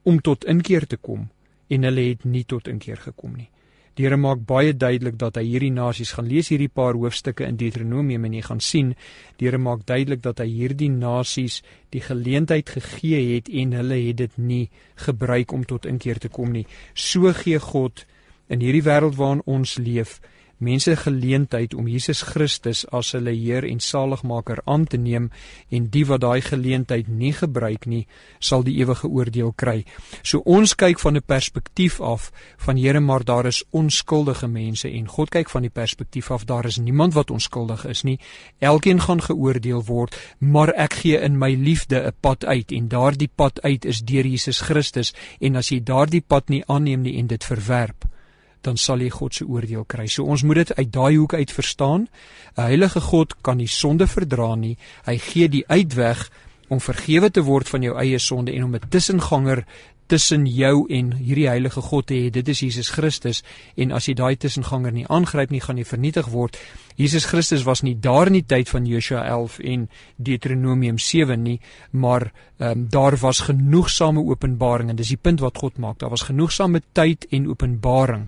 om tot inkeer te kom en hulle het nie tot inkeer gekom nie. Die Here maak baie duidelik dat hy hierdie nasies gaan lees hierdie paar hoofstukke in Deuteronomium en jy gaan sien die Here maak duidelik dat hy hierdie nasies die geleentheid gegee het en hulle het dit nie gebruik om tot inkeer te kom nie. So gee God in hierdie wêreld waarin ons leef mense geleentheid om Jesus Christus as hulle Heer en Saligmaker aan te neem en die wat daai geleentheid nie gebruik nie, sal die ewige oordeel kry. So ons kyk van 'n perspektief af van Here, maar daar is onskuldige mense en God kyk van die perspektief af daar is niemand wat onskuldig is nie. Elkeen gaan geoordeel word, maar ek gee in my liefde 'n pad uit en daardie pad uit is deur Jesus Christus en as jy daardie pad nie aanneem nie en dit verwerp, dan sal jy God se oordeel kry. So ons moet dit uit daai hoek uit verstaan. 'n Heilige God kan nie sonde verdra nie. Hy gee die uitweg om vergewe te word van jou eie sonde en om 'n tussenganger tussen jou en hierdie heilige God te hê. Dit is Jesus Christus en as jy daai tussenganger nie aangryp nie, gaan jy vernietig word. Jesus Christus was nie daar in die tyd van Joshua 11 en Deuteronomium 7 nie, maar ehm um, daar was genoegsame openbaring en dis die punt wat God maak. Daar was genoegsame tyd en openbaring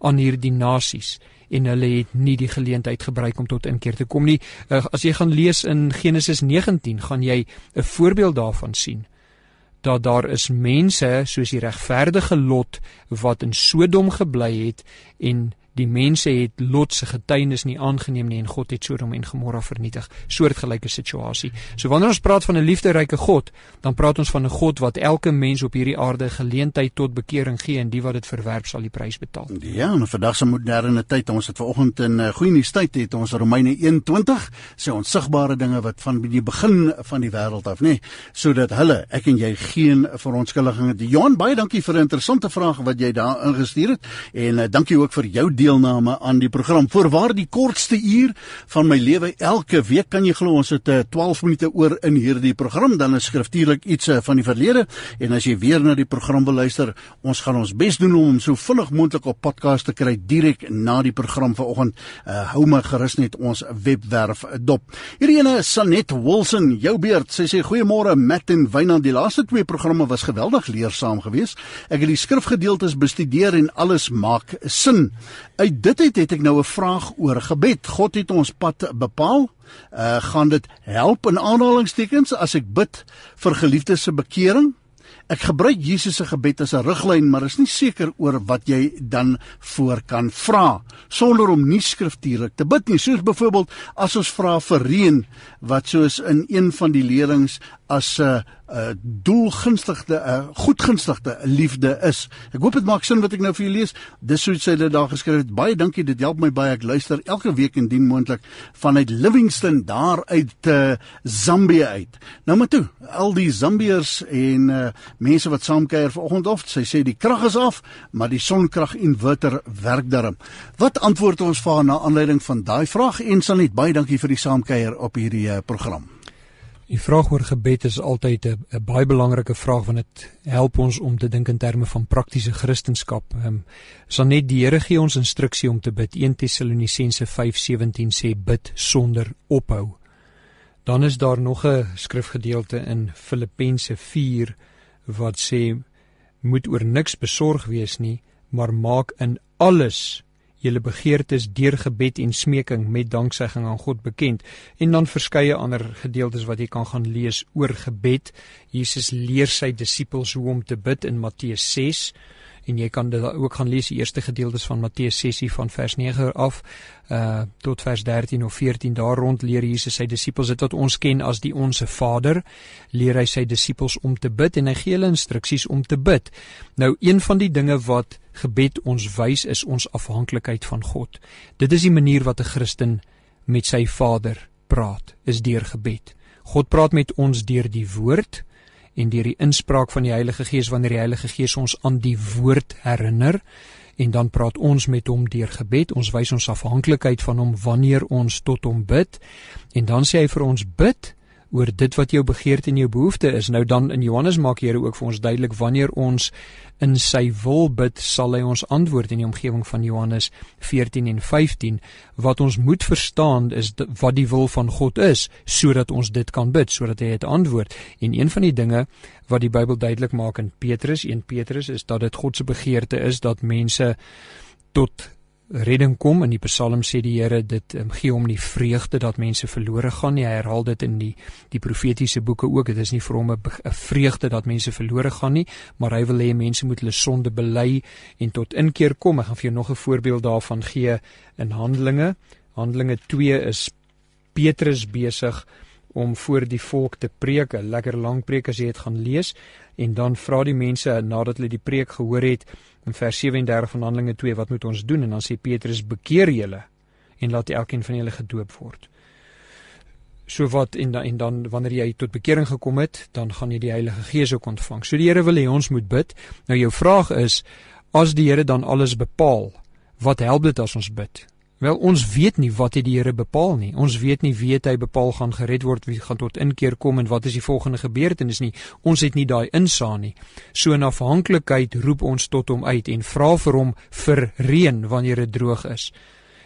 aan hierdie nasies en hulle het nie die geleentheid gebruik om tot inkeer te kom nie. Uh, as jy gaan lees in Genesis 19, gaan jy 'n voorbeeld daarvan sien dat daar is mense soos die regverdige Lot wat in Sodom gebly het en die mense het Lot se getuienis nie aangeneem nie en God het Sodom en Gomorra vernietig. Soortgelyke situasie. So wanneer ons praat van 'n liefderyke God, dan praat ons van 'n God wat elke mens op hierdie aarde geleentheid tot bekering gee en die wat dit verwerp sal die prys betaal. Ja, en vandag se moderne tyd, ons het vanoggend in uh, goeie nuus tyd het ons Romeine 21 sê onsigbare dinge wat van die begin van die wêreld af, nê, sodat hulle, ek en jy geen verontskuldigings het. Johan, baie dankie vir 'n interessante vraag wat jy daar ingestuur het en uh, dankie ook vir jou deel deelname aan die program. Voorwaar die kortste uur van my lewe elke week kan jy glo ons het 12 eh, minute oor in hierdie program dan is skriftuurlik iets eh, van die verlede en as jy weer na die program wil luister, ons gaan ons bes doen om hom so vinnig moontlik op podcast te kry direk na die program vanoggend. Uh, hou my gerus net ons webwerf dop. Hierdie ene Sanet Wilson, jou beurt. Sy sê goeiemôre Matt en Wynand. Die laaste twee programme was geweldig leersaam geweest. Ek het die skrifgedeeltes bestudeer en alles maak sin. Uit dit het, het ek nou 'n vraag oor gebed. God het ons pad bepaal. Uh gaan dit help in aanhalingstekens as ek bid vir geliefdes se bekering? Ek gebruik Jesus se gebed as 'n riglyn, maar is nie seker oor wat jy dan voor kan vra sonder om nie skriftuurlik te bid nie. Soos byvoorbeeld as ons vra vir reën wat soos in een van die leerlings as 'n uh, uh, doelgunstigde 'n uh, goedgunstigde liefde is. Ek hoop dit maak sin wat ek nou vir julle lees. Dis hoe sy dit daar geskryf het. Baie dankie, dit help my baie. Ek luister elke week indien moontlik vanuit Livingstone daar uit uh, Zambië uit. Nou maar toe, al die Zambiërs en uh, mense wat saamkuier vanoggend of sy sê die krag is af, maar die sonkrag inverter werk darm. Wat antwoord ons vir na aanleiding van daai vraag en Sanet, baie dankie vir die saamkuier op hierdie uh, program. Die vraag oor gebed is altyd 'n baie belangrike vraag want dit help ons om te dink in terme van praktiese kristendom. Ehm sal net die Here gee ons instruksie om te bid. 1 Tessalonisense 5:17 sê bid sonder ophou. Dan is daar nog 'n skrifgedeelte in Filippense 4 wat sê moet oor niks besorg wees nie, maar maak in alles julle begeertes deur gebed en smeking met danksegging aan God bekend en dan verskeie ander gedeeltes wat jy kan gaan lees oor gebed. Jesus leer sy disippels hoe om te bid in Matteus 6 en jy kan dit ook gaan lees die eerste gedeeltes van Matteus 6 van vers 9 af. Uh tot vers 13 of 14 daar rond leer Jesus sy disippels dit wat ons ken as die onsse Vader leer hy sy disippels om te bid en hy gee hulle instruksies om te bid. Nou een van die dinge wat gebed ons wys is ons afhanklikheid van God. Dit is die manier wat 'n Christen met sy Vader praat is deur gebed. God praat met ons deur die woord en deur die inspraak van die Heilige Gees wanneer die Heilige Gees ons aan die woord herinner en dan praat ons met hom deur gebed. Ons wys ons afhanklikheid van hom wanneer ons tot hom bid. En dan sê hy vir ons bid oor dit wat jou begeerte en jou behoefte is. Nou dan in Johannes maak Here ook vir ons duidelik wanneer ons in sy wil bid, sal hy ons antwoord in die omgewing van Johannes 14 en 15. Wat ons moet verstaan is wat die wil van God is sodat ons dit kan bid, sodat hy dit antwoord. En een van die dinge wat die Bybel duidelik maak in Petrus 1 Petrus is dat dit God se begeerte is dat mense tot redding kom. In die Psalm sê die Here dit um, gee hom die vreugde dat mense verlore gaan nie. Hy herhaal dit in die die profetiese boeke ook. Dit is nie vir hom 'n vreugde dat mense verlore gaan nie maar hy wil hê mense moet hulle sonde bely en tot inkeer kom. Ek gaan vir jou nog 'n voorbeeld daarvan gee in Handelinge. Handelinge 2 is Petrus besig om voor die volk te preek 'n lekker lang preek as jy dit gaan lees. En dan vra die mense nadat hulle die preek gehoor het in vers 37 van Handelinge 2 wat moet ons doen en dan sê Petrus bekeer julle en laat elkeen van julle gedoop word. So wat en dan en dan wanneer jy tot bekering gekom het, dan gaan jy die Heilige Gees ook ontvang. So die Here wil hê ons moet bid. Nou jou vraag is as die Here dan alles bepaal, wat help dit as ons bid? Wel ons weet nie wat hy die Here bepaal nie. Ons weet nie wie hy bepaal gaan gered word, wie gaan tot inkeer kom en wat is die volgende gebeurtenis nie. Ons het nie daai insaan nie. So in afhanklikheid roep ons tot hom uit en vra vir hom vir reën wanneer dit droog is.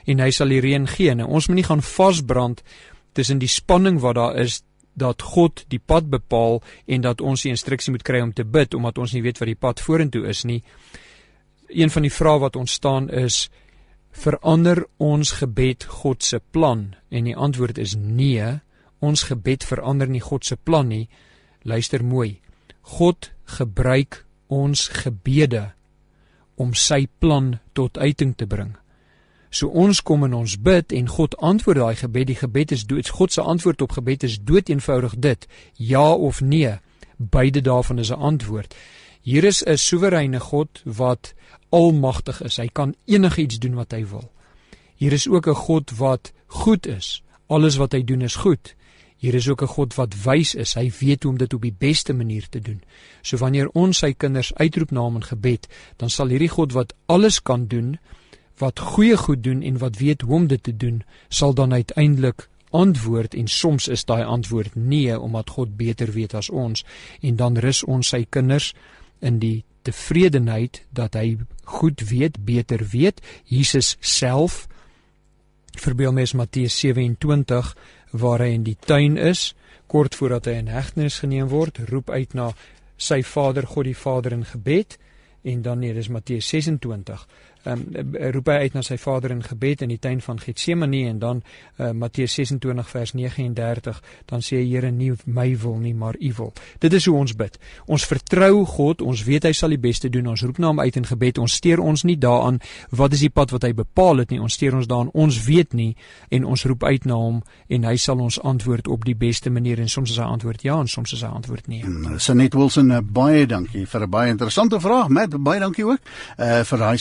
En hy sal die reën gee. Nou, ons moet nie gaan vasbrand tussen die spanning wat daar is dat God die pad bepaal en dat ons die instruksie moet kry om te bid omdat ons nie weet wat die pad vorentoe is nie. Een van die vrae wat ontstaan is verander ons gebed God se plan? En die antwoord is nee. Ons gebed verander nie God se plan nie. Luister mooi. God gebruik ons gebede om sy plan tot uiting te bring. So ons kom en ons bid en God antwoord daai gebed. Die gebed is dood God se antwoord op gebed is dood eenvoudig dit. Ja of nee? Beide daarvan is 'n antwoord. Hier is 'n soewereine God wat almagtig is. Hy kan enigiets doen wat hy wil. Hier is ook 'n God wat goed is. Alles wat hy doen is goed. Hier is ook 'n God wat wys is. Hy weet hoe om dit op die beste manier te doen. So wanneer ons sy kinders uitroep na hom in gebed, dan sal hierdie God wat alles kan doen, wat goeie goed doen en wat weet hoe om dit te doen, sal dan uiteindelik antwoord en soms is daai antwoord nee omdat God beter weet as ons en dan rus ons sy kinders in die tevredenheid dat hy goed weet, beter weet. Jesus self verbeel mes Matteus 27 waar hy in die tuin is, kort voordat hy in hegtenis geneem word, roep uit na sy Vader, God die Vader in gebed en dan nee, dis Matteus 26. Um, roep hy uit na sy Vader in gebed in die tuin van Getsemane en dan uh, Matteus 26 vers 39 dan sê hy Here nie my wil nie maar u wil. Dit is hoe ons bid. Ons vertrou God, ons weet hy sal die beste doen. Ons roep na hom uit in gebed. Ons steur ons nie daaraan wat is die pad wat hy bepaal het nie. Ons steur ons daaraan ons weet nie en ons roep uit na hom en hy sal ons antwoord op die beste manier en soms is sy antwoord ja en soms is sy antwoord nee. Hmm, Sanet Wilson uh, baie dankie vir 'n baie interessante vraag. Matt baie dankie ook uh, vir daai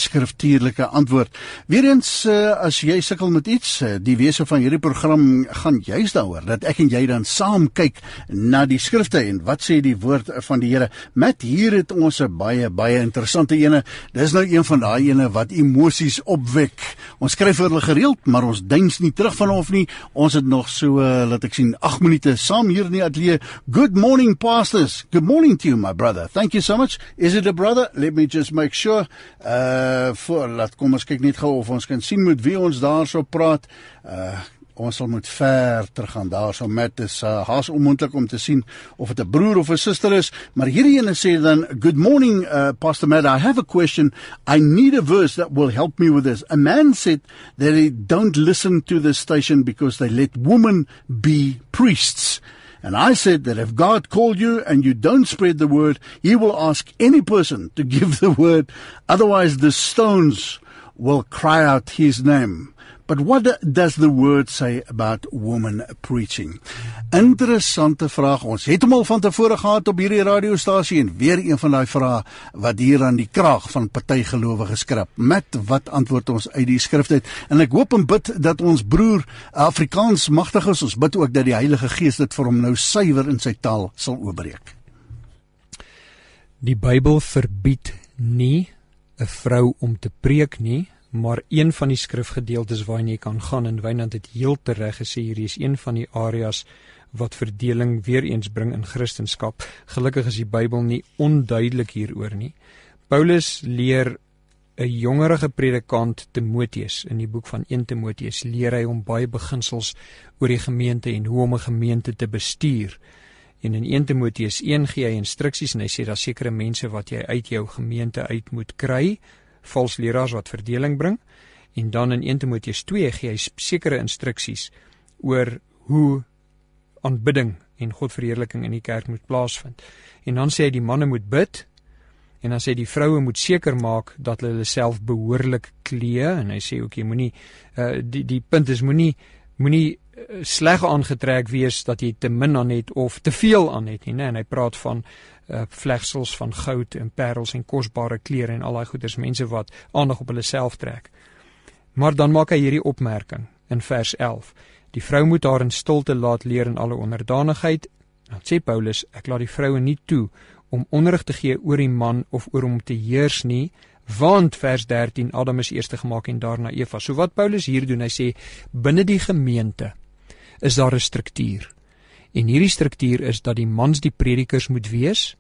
skriftuurlike antwoord. Weerens uh, as jy sukkel met iets, uh, die wese van hierdie program gaan juist daaroor dat ek en jy dan saam kyk na die skrifte en wat sê die woord van die Here. Matt hier het ons 'n baie baie interessante ene. Dis nou een van daai ene wat emosies opwek. Ons skryf vir hulle gereeld, maar ons duins nie terug van of nie. Ons het nog so uh, laat ek sien 8 minute saam hier in die ateljee. Good morning pastors. Good morning to you my brother. Thank you so much. Is it a brother? Let me just make sure. Uh voor laat kom ons kyk net gou of ons kan sien met wie ons daarso praat. Uh ons sal moet ver teruggaan daarso met is uh, haas onmoontlik om te sien of dit 'n broer of 'n suster is. Maar hierdie ene sê dan good morning uh, pastor Matt. I have a question. I need a verse that will help me with this. A man said that he don't listen to the station because they let women be priests And I said that if God called you and you don't spread the word, he will ask any person to give the word. Otherwise, the stones will cry out his name. But what does the word say about woman preaching? Interessante vraag. Ons het hom al van tevore gehad op hierdie radiostasie en weer een van daai vrae wat hier aan die kraag van party gelowiges skryf. Met wat antwoord ons uit die skrif uit? En ek hoop en bid dat ons broer Afrikaans magtig is. Ons bid ook dat die Heilige Gees dit vir hom nou suiwer in sy taal sal oopbreek. Die Bybel verbied nie 'n vrou om te preek nie, maar een van die skrifgedeeltes waarna jy kan gaan en Wynand het heel tereg gesê hierdie is een van die areas wat verdeling weer eens bring in Christendom. Gelukkig is die Bybel nie onduidelik hieroor nie. Paulus leer 'n jongerige predikant Timoteus in die boek van 1 Timoteus leer hy hom baie beginsels oor die gemeente en hoe om 'n gemeente te bestuur. En in 1 Timoteus 1 gee hy instruksies en hy sê daar sekere mense wat jy uit jou gemeente uit moet kry vals leraars wat verdeling bring en dan in 1 Timoteus 2 gee hy sekere instruksies oor hoe aanbidding en Godverheerliking in die kerk moet plaasvind. En dan sê hy die manne moet bid en dan sê die vroue moet seker maak dat hulle self behoorlik klee en hy sê ook jy moenie uh, die die punt is moenie moenie sleg aangetrek wees dat jy te min aan het of te veel aan het nie, nee, en hy praat van uh, vlegsels van goud en parels en kosbare klere en al daai goeders mense wat aandag op hulle self trek. Maar dan maak hy hierdie opmerking in vers 11. Die vrou moet haar in stilte laat leer in alle onderdanigheid. Dan sê Paulus, ek laat die vroue nie toe om onderrig te gee oor die man of oor hom te heers nie, want vers 13 Adam is eerste gemaak en daarna Eva. So wat Paulus hier doen, hy sê binne die gemeente is daar 'n struktuur. En hierdie struktuur is dat die mans die predikers moet wees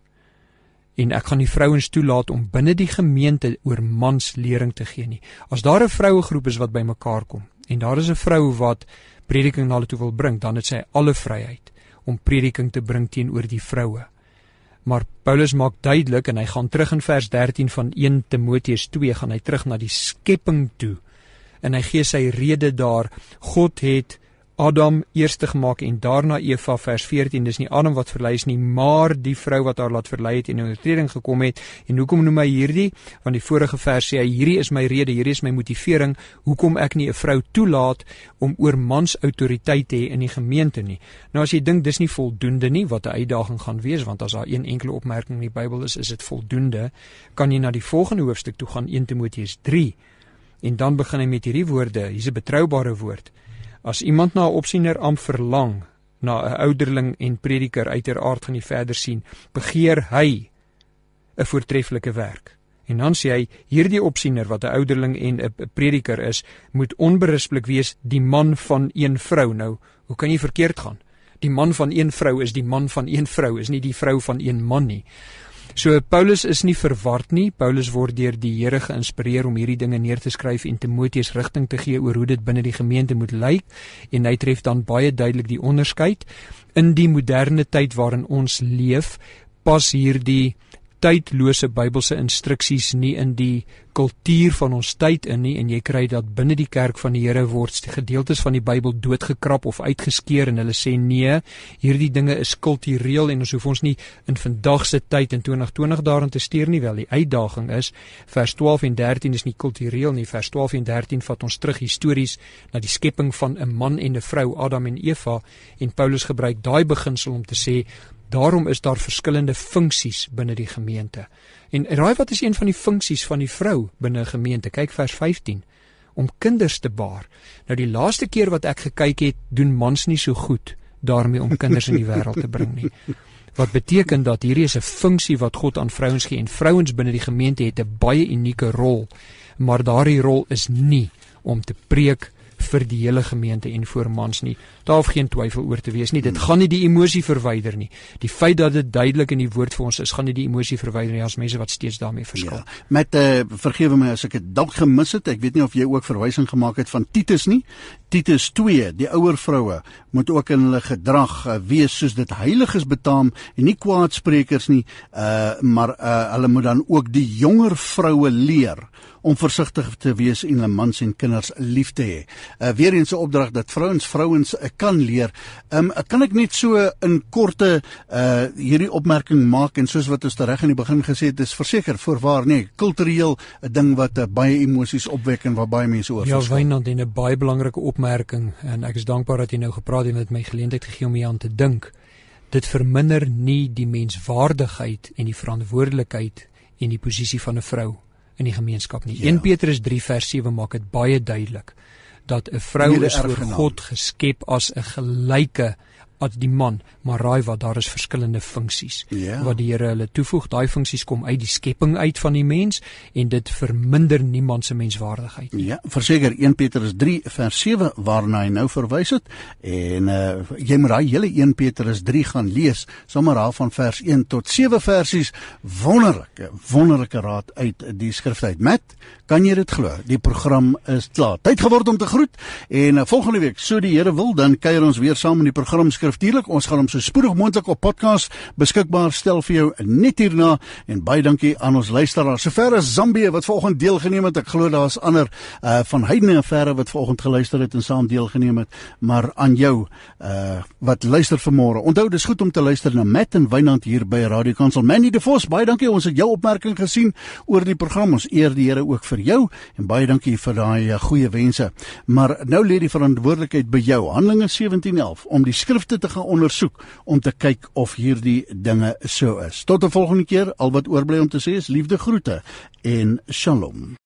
en ek gaan die vrouens toelaat om binne die gemeente oor mans lering te gee nie. As daar 'n vroue groep is wat bymekaar kom en daar is 'n vrou wat prediking na hulle toe wil bring, dan het sy alle vryheid om prediking te bring teenoor die vroue. Maar Paulus maak duidelik en hy gaan terug in vers 13 van 1 Timoteus 2 gaan hy terug na die skepping toe. En hy gee sy rede daar. God het Adam eerste gemaak en daarna Eva vers 14 dis nie Adam wat verlei is nie maar die vrou wat haar laat verlei het en in oortreding gekom het. En hoekom noem hy hierdie? Want die vorige vers sê hy hierdie is my rede hierdie is my motivering. Hoekom ek nie 'n vrou toelaat om oor mans autoriteit te hê in die gemeente nie? Nou as jy dink dis nie voldoende nie wat 'n uitdaging gaan wees want as daar een enkele opmerking in die Bybel is is dit voldoende kan jy na die volgende hoofstuk toe gaan 1 Timoteus 3 en dan begin hy met hierdie woorde hier's 'n betroubare woord As iemand na 'n opsiener amp verlang, na 'n ouderling en prediker uiteraard gaan nie verder sien, begeer hy 'n voortreffelike werk. En dan sê hy hierdie opsiener wat 'n ouderling en 'n prediker is, moet onberispelik wees die man van een vrou. Nou, hoe kan jy verkeerd gaan? Die man van een vrou is die man van een vrou, is nie die vrou van een man nie. So Paulus is nie verward nie. Paulus word deur die Here geïnspireer om hierdie dinge neer te skryf en Timoteus rigting te gee oor hoe dit binne die gemeente moet lyk en hy tref dan baie duidelik die onderskeid in die moderne tyd waarin ons leef pas hierdie tydlose Bybelse instruksies nie in die kultuur van ons tyd in nie en jy kry dat binne die kerk van die Here word gedeeltes van die Bybel doodgekrap of uitgeskeur en hulle sê nee, hierdie dinge is kultureel en ons hoef ons nie in vandag se tyd in 2020 daarin te steur nie wel. Die uitdaging is vers 12 en 13 is nie kultureel nie. Vers 12 en 13 vat ons terug histories na die skepping van 'n man en 'n vrou, Adam en Eva en Paulus gebruik daai beginsel om te sê Daarom is daar verskillende funksies binne die gemeente. En raai wat is een van die funksies van die vrou binne 'n gemeente? Kyk vers 15 om kinders te baar. Nou die laaste keer wat ek gekyk het, doen mans nie so goed daarmee om kinders in die wêreld te bring nie. Wat beteken dat hierdie is 'n funksie wat God aan vrouens gee en vrouens binne die gemeente het 'n baie unieke rol, maar daardie rol is nie om te preek vir die hele gemeente en vir mans nie. Daar hoef geen twyfel oor te wees nie. Dit gaan nie die emosie verwyder nie. Die feit dat dit duidelik in die woord vir ons is, gaan nie die emosie verwyder nie as mense wat steeds daarmee verskil. Ja, met eh uh, vergewe my as ek dit dalk gemis het. Ek weet nie of jy ook verwysing gemaak het van Titus nie. Titus 2, die ouer vroue moet ook in hulle gedrag uh, wees soos dit heiliges betaam en nie kwaadsprekers nie. Uh maar uh hulle moet dan ook die jonger vroue leer om versigtig te wees en hulle mans en kinders lief te hê. Uh weer eens 'n opdrag dat vrouens vrouens uh, kan leer. Um kan ek net so in korte uh hierdie opmerking maak en soos wat ons reg in die begin gesê het, is verseker voorwaar nee, kultureel 'n ding wat uh, baie emosies opwek en waar baie mense oor Ja, Wynand en 'n baie belangrike opmerking en ek is dankbaar dat jy nou gepraat het en dit my geleentheid gegee om hieraan te dink. Dit verminder nie die menswaardigheid en die verantwoordelikheid en die posisie van 'n vrou in die gemeenskap nie. Ja. 1 Petrus 3 vers 7 maak dit baie duidelik dat 'n vrou is vir God geskep as 'n gelyke as die man, maar raai wat daar is verskillende funksies ja. wat die Here hulle toevoeg. Daai funksies kom uit die skepping uit van die mens en dit verminder niemand se menswaardigheid nie. Ja, verseker 1 Petrus 3 vers 7 waarna hy nou verwys het en uh, jy moet daai hele 1 Petrus 3 gaan lees, sommer daar van vers 1 tot 7 versies. Wonderlike, wonderlike raad uit die skrif uit. Met kan jy dit glo? Die program is klaar. Tyd geword om te groet en uh, volgende week, so die Here wil, dan kuier ons weer saam in die program skryf skriftuurlik. Ons gaan hom so spoedig moontlik op podcast beskikbaar stel vir jou net hierna en baie dankie aan ons luisteraars. Sover as Zambië wat vanoggend deelgeneem het. Ek glo daar's ander uh van Heidene en verre wat vanoggend geluister het en saam deelgeneem het. Maar aan jou uh wat luister vanmôre. Onthou dis goed om te luister na Matt en Wynand hier by Radio Kansel. Manny de Vos, baie dankie. Ons het jou opmerking gesien oor die program. Ons eer die Here ook vir jou en baie dankie vir daai uh, goeie wense. Maar nou lê die verantwoordelikheid by jou. Handelinge 17:11 om die skrifte te gaan ondersoek om te kyk of hierdie dinge so is. Tot 'n volgende keer, al wat oorbly om te sê is liefde groete en shalom.